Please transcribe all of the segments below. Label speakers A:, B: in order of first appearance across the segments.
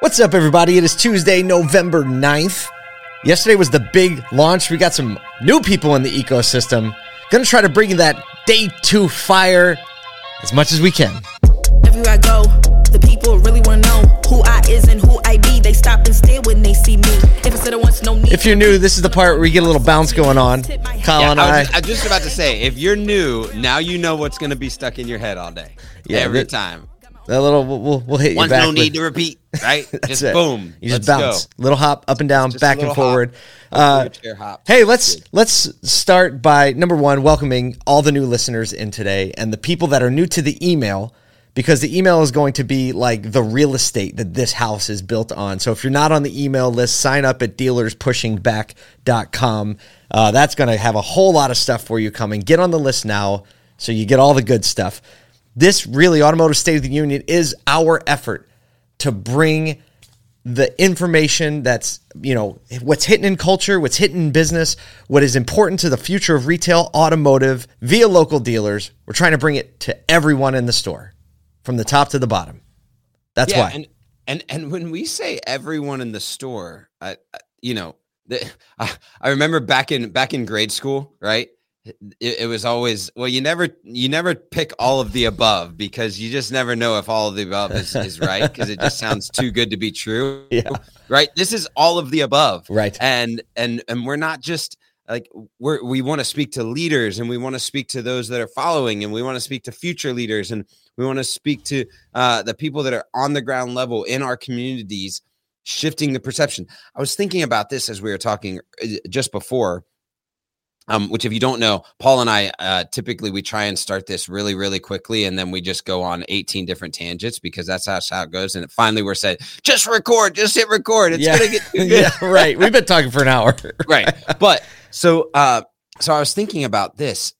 A: What's up, everybody? It is Tuesday, November 9th. Yesterday was the big launch. We got some new people in the ecosystem. Gonna try to bring you that day two fire as much as we can.
B: Everywhere I go, the people really wanna know who I is and who I be. They stop and stare when they see me. If said once no need.
A: If you're new, this is the part where we get a little bounce going on. Kyle
C: Yeah,
A: and
C: I
A: I.
C: was, just, I was just about to say, if you're new, now you know what's going to be stuck in your head all day.
A: Yeah,
C: every
A: that-
C: time.
A: A little, we'll, we'll, hit you
C: Once
A: back.
C: no
A: with-
C: need to repeat, right?
A: That's
C: just
A: it.
C: boom.
A: You just bounce,
C: Go.
A: little hop up and down,
C: Just
A: back and forward. Uh,
C: hop.
A: hey, let's
C: Good.
A: let's start by number one, welcoming all the new listeners in today and the people that are new to the email, because the email is going to be like the real estate that this house is built on. So if you're not on the email list, sign up at dealerspushingback.com. Uh, that's going to have a whole lot of stuff for you coming. Get on the list now so you get all the good stuff. This really, Automotive State of the Union, is our effort to bring the information that's you know what's hitting in culture what's hitting in business what is important to the future of retail automotive via local dealers. We're trying to bring it to everyone in the store from the top to the bottom. That's
C: yeah,
A: why.
C: And, and and when we say everyone in the store, I, I- you know, the, I, I remember back in back in grade school, right? It, it was always well, you never you never pick all of the above because you just never know if all of the above is, is right because it just sounds too good to be true.
A: Yeah.
C: Right. This is all of the above.
A: Right.
C: And and and we're not just like we're we want to speak to leaders and we want to speak to those that are following and we want to speak to future leaders and we want to speak to uh, the people that are on the ground level in our communities shifting the perception i was thinking about this as we were talking uh, just before um, which if you don't know paul and i uh, typically we try and start this really really quickly and then we just go on 18 different tangents because that's how, how it goes and it finally we're said just record just hit record it's
A: yeah.
C: gonna get
A: yeah right. We've been talking for an hour.
C: Right. But so uh so i was thinking about this.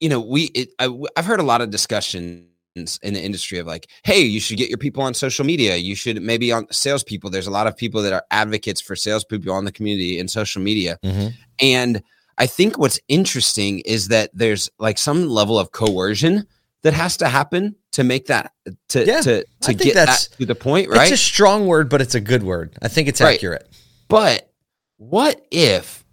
C: You know we it, I, i've heard a lot of discussions in the industry of like hey you should get your people on social media. You should maybe on salespeople. There's a lot of people that are advocates for salespeople on the community and social media.
A: Mhm.
C: and i think what's interesting is that there's like some level of coercion that has to happen to make that to
A: Yeah,
C: to to get that to the point right?
A: It's a strong word but it's a good word. I think it's
C: Right.
A: accurate.
C: But what if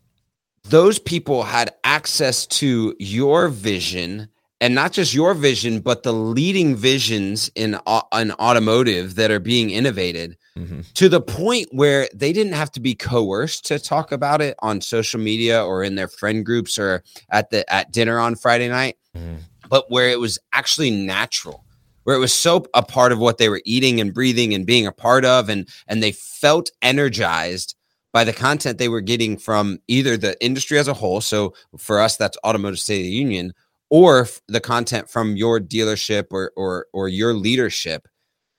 C: those people had access to your vision and not just your vision, but the leading visions in, in automotive that are being innovated
A: Mhm.
C: to the point where they didn't have to be coerced to talk about it on social media or in their friend groups or at the at dinner on Friday night,
A: Mhm.
C: but where it was actually natural where it was so a part of what they were eating and breathing and being a part of and and they felt energized by the content they were getting from either the industry as a whole so for us that's automotive state of the union or the content from your dealership or or or your leadership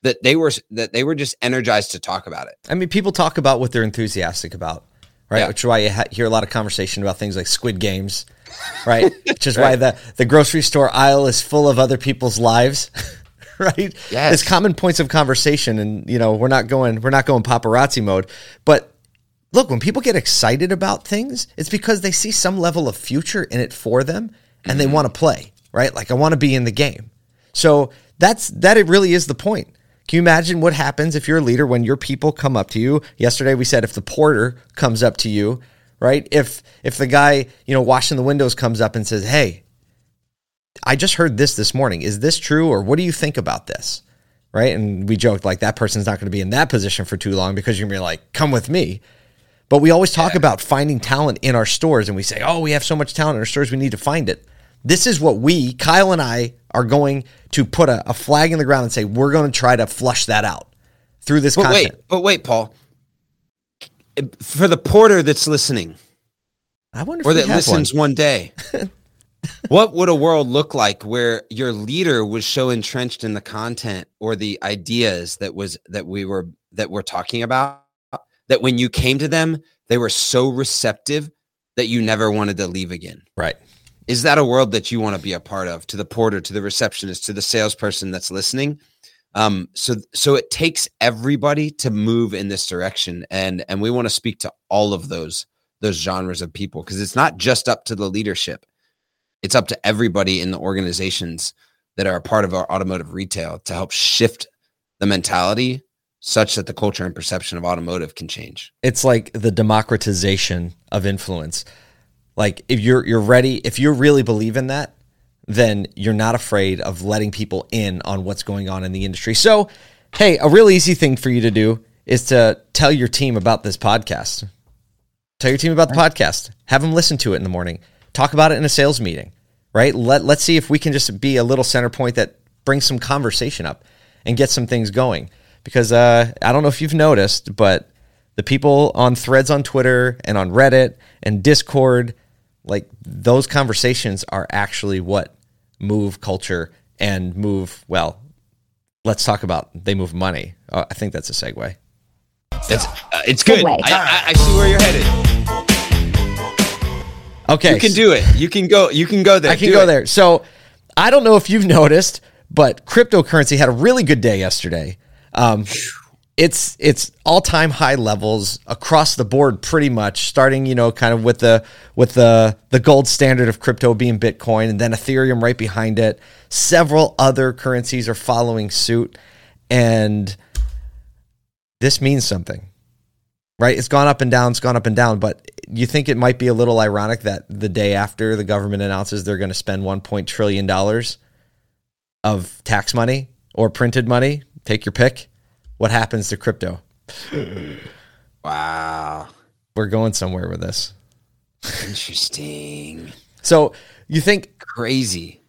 C: that they were that they were just energized to talk about it
A: I mean, people talk about what they're enthusiastic about, right?
C: Yeah.
A: Which is why you ha- hear a lot of conversation about things like Squid Games, right? Which is why the, the grocery store aisle is full of other people's lives, right?
C: Yes.
A: It's common points of conversation, and you know we're not going we're not going paparazzi mode, but look, when people get excited about things, it's because they see some level of future in it for them, and they mm-hmm. want to play, right? Like I want to be in the game. So that's that. It really is the point. Can you imagine what happens if you're a leader when your people come up to you? Yesterday we said if the porter comes up to you, right? If if the guy you know washing the windows comes up and says, "Hey, I just heard this this morning. Is this true, or what do you think about this?" Right? And we joked like that person's not going to be in that position for too long because you're going to be like, "Come with me." But we always talk about finding talent in our stores, and we say, "Oh, we have so much talent in our stores, we need to find it." This is what we, Kyle and I, are going to put a, a flag in the ground and say we're going to try to flush that out through this
C: but
A: content.
C: wait but wait paul for the porter that's listening
A: I wonder
C: or that listens
A: one.
C: one, day. what would a world look like where your leader was so entrenched in the content or the ideas that was that we were that we're talking about that when you came to them they were so receptive that you never wanted to leave again
A: Right.
C: Is that a world that you want to be a part of to the porter to the receptionist to the salesperson that's listening um so so it takes everybody to move in this direction and and we want to speak to all of those those genres of people because it's not just up to the leadership it's up to everybody in the organizations that are a part of our automotive retail to help shift the mentality such that the culture and perception of automotive can change.
A: It's like the democratization of influence. Like if you're you're ready, if you really believe in that, then you're not afraid of letting people in on what's going on in the industry. So, hey, a real easy thing for you to do is to tell your team about this podcast. Tell your team about the podcast. Have them listen to it in the morning. Talk about it in a sales meeting, right? Let let's see if we can just be a little center point that brings some conversation up and get some things going. Because uh, I don't know if you've noticed, but the people on threads on Twitter and on Reddit and Discord, like those conversations are actually what move culture and move well. Let's talk about they move money. Uh, I think that's a segue.
C: It's uh, it's good. I, I, I see where you're headed.
A: Okay,
C: You can do it. You can go. You can go there.
A: I can
C: Do
A: go
C: it.
A: there. So I don't know if you've noticed, but cryptocurrency had a really good day yesterday. Um, it's it's all time high levels across the board, pretty much. Starting, you know, kind of with the with the the gold standard of crypto being Bitcoin, and then Ethereum right behind it. Several other currencies are following suit, and this means something right? It's gone up and down, it's gone up and down, but you think it might be a little ironic that the day after the government announces they're going to spend 1. trillion dollars of tax money or printed money, take your pick, what happens to crypto?
C: Wow.
A: We're going somewhere with this.
C: Interesting.
A: So, you think
C: Crazy.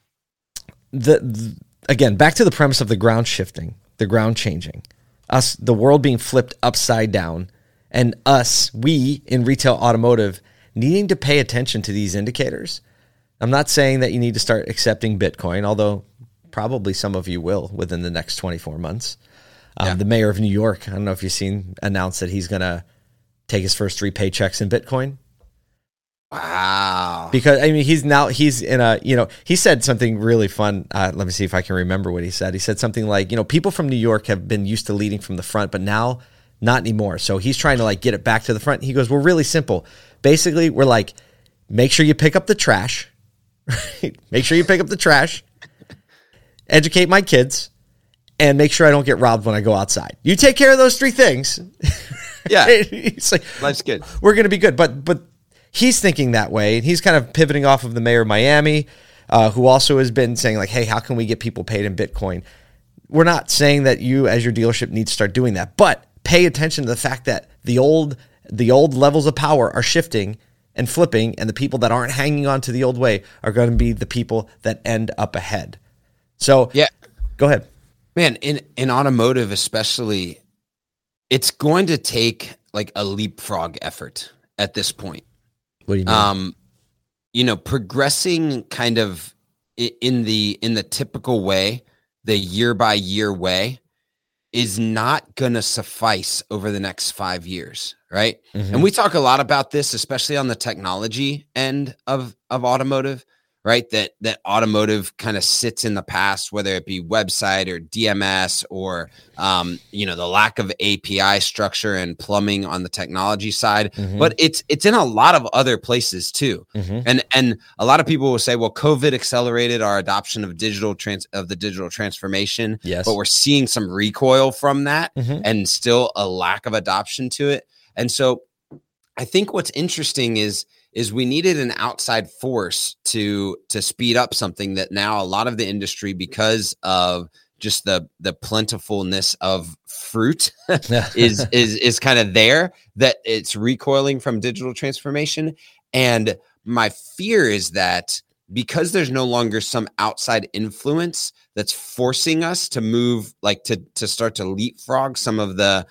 A: the, the again, back to the premise of the ground shifting, the ground changing. Us the world being flipped upside down and us, we in retail automotive, needing to pay attention to these indicators. I'm not saying that you need to start accepting Bitcoin, although probably some of you will within the next 24 months. Um,
C: Yeah.
A: The mayor of New York, I don't know if you've seen, announced that he's going to take his first three paychecks in Bitcoin
C: Wow.
A: because I mean he's now he's in a you know he said something really fun. Uh, let me see if I can remember what he said. He said something like you know people from New York have been used to leading from the front, but now not anymore. So he's trying to like get it back to the front. He goes, we're really simple. Basically, we're like, make sure you pick up the trash. Make sure you pick up the trash. Educate my kids. And make sure I don't get robbed when I go outside. You take care of those three things.
C: Yeah.
A: He's like,
C: Life's good.
A: we're going to be good. But but he's thinking that way, and he's kind of pivoting off of the mayor of Miami, uh, who also has been saying like, "Hey, how can we get people paid in Bitcoin?" We're not saying that you, as your dealership, need to start doing that, but pay attention to the fact that the old the old levels of power are shifting and flipping, and the people that aren't hanging on to the old way are going to be the people that end up ahead. So
C: Yeah.
A: go ahead.
C: Man, in in automotive especially, it's going to take like a leapfrog effort at this point.
A: What do you mean?
C: Um, you know, progressing kind of in the in the typical way, the year by year way, is not going to suffice over the next five years, right?
A: Mhm.
C: And we talk a lot about this, especially on the technology end of of automotive, right? That that automotive kind of sits in the past, whether it be website or DMS or um, you know the lack of API structure and plumbing on the technology side.
A: Mhm.
C: But it's it's in a lot of other places too.
A: Mhm.
C: And and a lot of people will say, well, COVID accelerated our adoption of digital trans of the digital transformation.
A: Yes.
C: But we're seeing some recoil from that
A: Mhm.
C: and still a lack of adoption to it. And so I think what's interesting is is we needed an outside force to to speed up something that now a lot of the industry because of just the the plentifulness of fruit is is is kind of there that it's recoiling from digital transformation. And my fear is that because there's no longer some outside influence that's forcing us to move like to to start to leapfrog some of the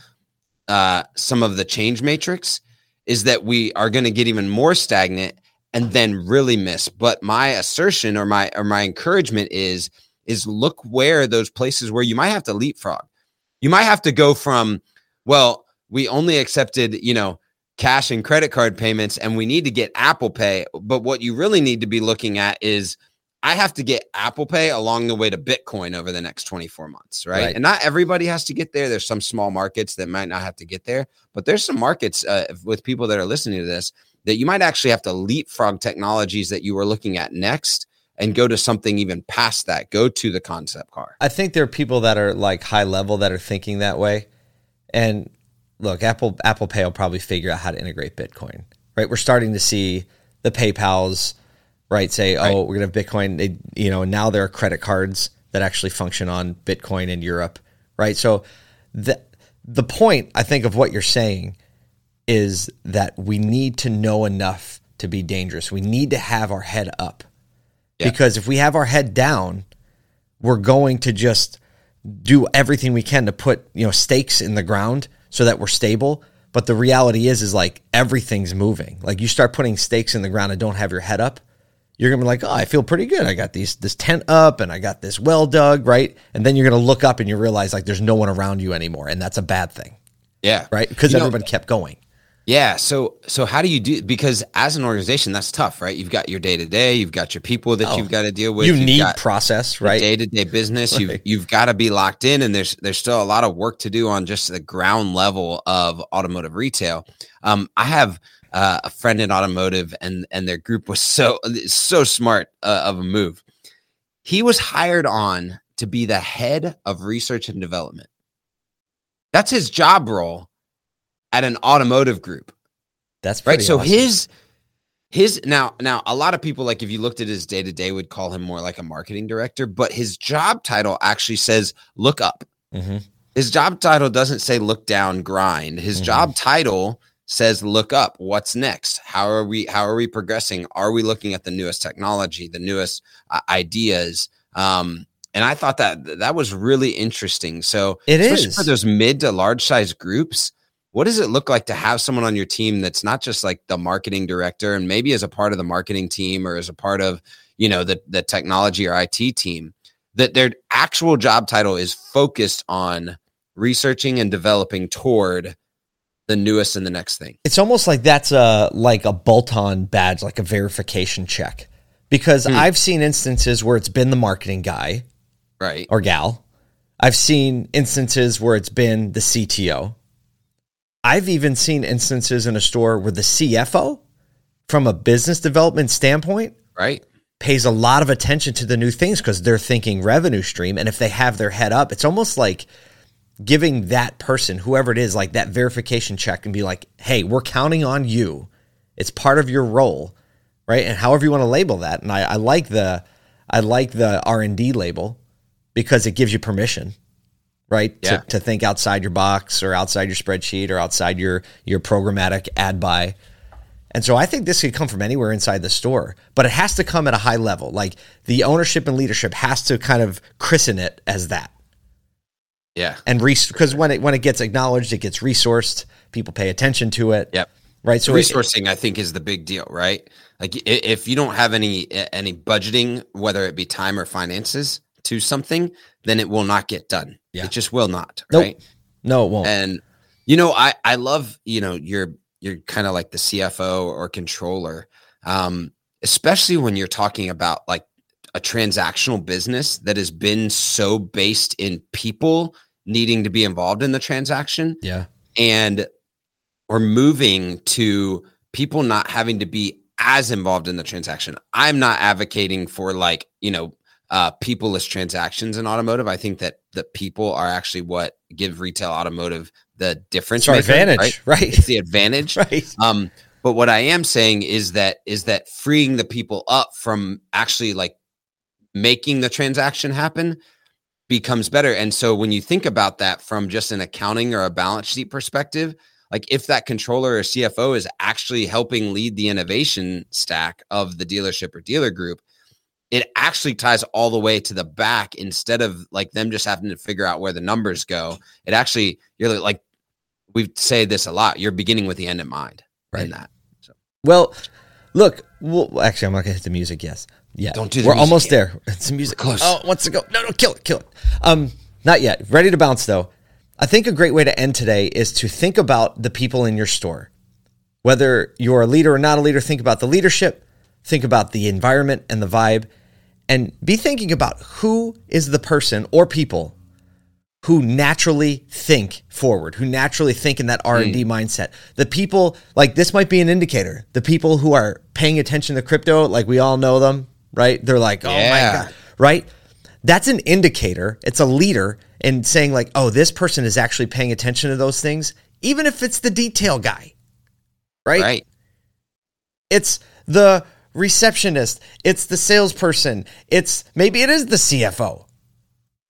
C: uh some of the change matrix is that we are going to get even more stagnant and then really miss. But my assertion or my or my encouragement is is look where those places where you might have to leapfrog. You might have to go from well we only accepted you know cash and credit card payments and we need to get apple pay but what you really need to be looking at is i have to get apple pay along the way to bitcoin over the next 24 months right,
A: Right.
C: and not everybody has to get there there's some small markets that might not have to get there but there's some markets uh, with people that are listening to this that you might actually have to leapfrog technologies that you were looking at next and go to something even past that go to the concept car
A: I think there are people that are like high level that are thinking that way. And look, Apple Apple Pay will probably figure out how to integrate Bitcoin. Right? We're starting to see the PayPal's right say, "Oh,
C: Right.
A: we're going to have Bitcoin." They, you know, now there are credit cards that actually function on Bitcoin in Europe, right? So the the point I think of what you're saying is that we need to know enough to be dangerous. We need to have our head up.
C: Yeah.
A: Because if we have our head down, we're going to just do everything we can to put, you know, stakes in the ground so that we're stable. But the reality is is like everything's moving. Like you start putting stakes in the ground and don't have your head up, you're gonna be like, oh, I feel pretty good. I got these this tent up and I got this well dug, right? And then you're gonna look up and you realize like there's no one around you anymore, and that's a bad thing,
C: Yeah.
A: right? Because
C: You know,
A: kept going.
C: Yeah. So so how do you do because as an organization, that's tough, right? You've got your day to day, you've got your people that you've got to deal with.
A: Oh, you need process, right?
C: Day to day business. You've you've got to be locked in, and there's there's still a lot of work to do on just the ground level of automotive retail. Um, I have uh, a friend in automotive, and and their group was so so smart uh, of a move. He was hired on to be the head of research and development. That's his job role at an automotive group
A: That's
C: right so
A: awesome.
C: his his now now a lot of people like if you looked at his day to day would call him more like a marketing director but his job title actually says look up
A: Mhm.
C: his job title doesn't say look down grind his
A: Mhm.
C: job title says look up what's next? How are we how are we progressing? Are we looking at the newest technology the newest uh, ideas? Um and i thought that that was really interesting. So
A: it is
C: for those mid to large size groups what does it look like to have someone on your team that's not just like the marketing director and maybe as a part of the marketing team or as a part of you know the the technology or IT team that their actual job title is focused on researching and developing toward the newest and the next thing
A: it's almost like that's a like a bolt-on badge, like a verification check. Because
C: Hmm.
A: I've seen instances where it's been the marketing guy
C: right
A: or gal. I've seen instances where it's been the CTO. I've even seen instances in a store where the CFO, from a business development standpoint,
C: right
A: pays a lot of attention to the new things because they're thinking revenue stream. And if they have their head up, it's almost like giving that person, whoever it is, like that verification check and be like, hey, we're counting on you. It's part of your role, right? And however you want to label that. And I, I like the I like the R and D label because it gives you permission, right?
C: Yeah.
A: To, to think outside your box or outside your spreadsheet or outside your your programmatic ad buy. And so I think this could come from anywhere inside the store, but it has to come at a high level. Like the ownership and leadership has to kind of christen it as that.
C: Yeah
A: And because when it when it gets acknowledged, it gets resourced. People pay attention to it.
C: Yep.
A: Right. So
C: so
A: it-
C: resourcing i think is the big deal right like if you don't have any any budgeting whether it be time or finances to something then it will not get done
A: Yeah.
C: it just will not
A: Nope.
C: right
A: no, it won't.
C: and you know i i love you know you're you're kind of like the cfo or controller um especially when you're talking about like a transactional business that has been so based in people needing to be involved in the transaction
A: yeah.
C: and we're moving to people not having to be as involved in the transaction. I'm not advocating for like, you know, uh peopleless transactions in automotive. I think that the people are actually what give retail automotive the difference.
A: It's
C: maker,
A: advantage,
C: right?
A: right?
C: It's the advantage.
A: Right.
C: Um, but what I am saying is that is that freeing the people up from actually like making the transaction happen becomes better. And so when you think about that from just an accounting or a balance sheet perspective, like if that controller or CFO is actually helping lead the innovation stack of the dealership or dealer group, it actually ties all the way to the back instead of like them just having to figure out where the numbers go. It actually you're like we say this a lot. You're beginning with the end in mind in
A: Right.
C: that.
A: Well, look. Well, actually, I'm not gonna hit the music. Yes. Yeah.
C: Don't do
A: We're almost
C: yet.
A: there. It's the music.
C: We're close.
A: Oh, wants to go. No, no, kill it, kill it. Um, not yet. Ready to bounce though. I think a great way to end today is to think about the people in your store. Whether you're a leader or not a leader, think about the leadership, think about the environment and the vibe, and be thinking about who is the person or people who naturally think forward, who naturally think in that R and D mindset. The people like this might be an indicator. The people who are paying attention to crypto, like we all know them, right? They're like, oh
C: Yeah.
A: my god, right? That's an indicator. It's a leader. and saying like, "Oh, this person is actually paying attention to those things," even if it's the detail guy. Right?
C: Right.
A: It's the receptionist, it's the salesperson, it's maybe it is the CFO.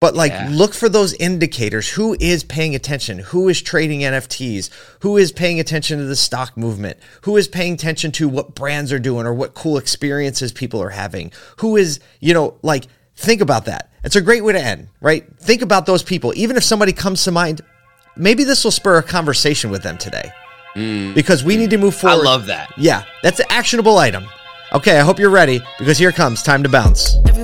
A: But like
C: Yeah.
A: look for those indicators. Who is paying attention? Who is trading NFTs? Who is paying attention to the stock movement? Who is paying attention to what brands are doing or what cool experiences people are having? Who is, you know, like think about that. It's a great way to end, right? Think about those people. Even if somebody comes to mind, maybe this will spur a conversation with them today. Mm. Because we need to move forward.
C: I love that.
A: Yeah, that's an actionable item. Okay, I hope you're ready because here comes time to bounce.
B: If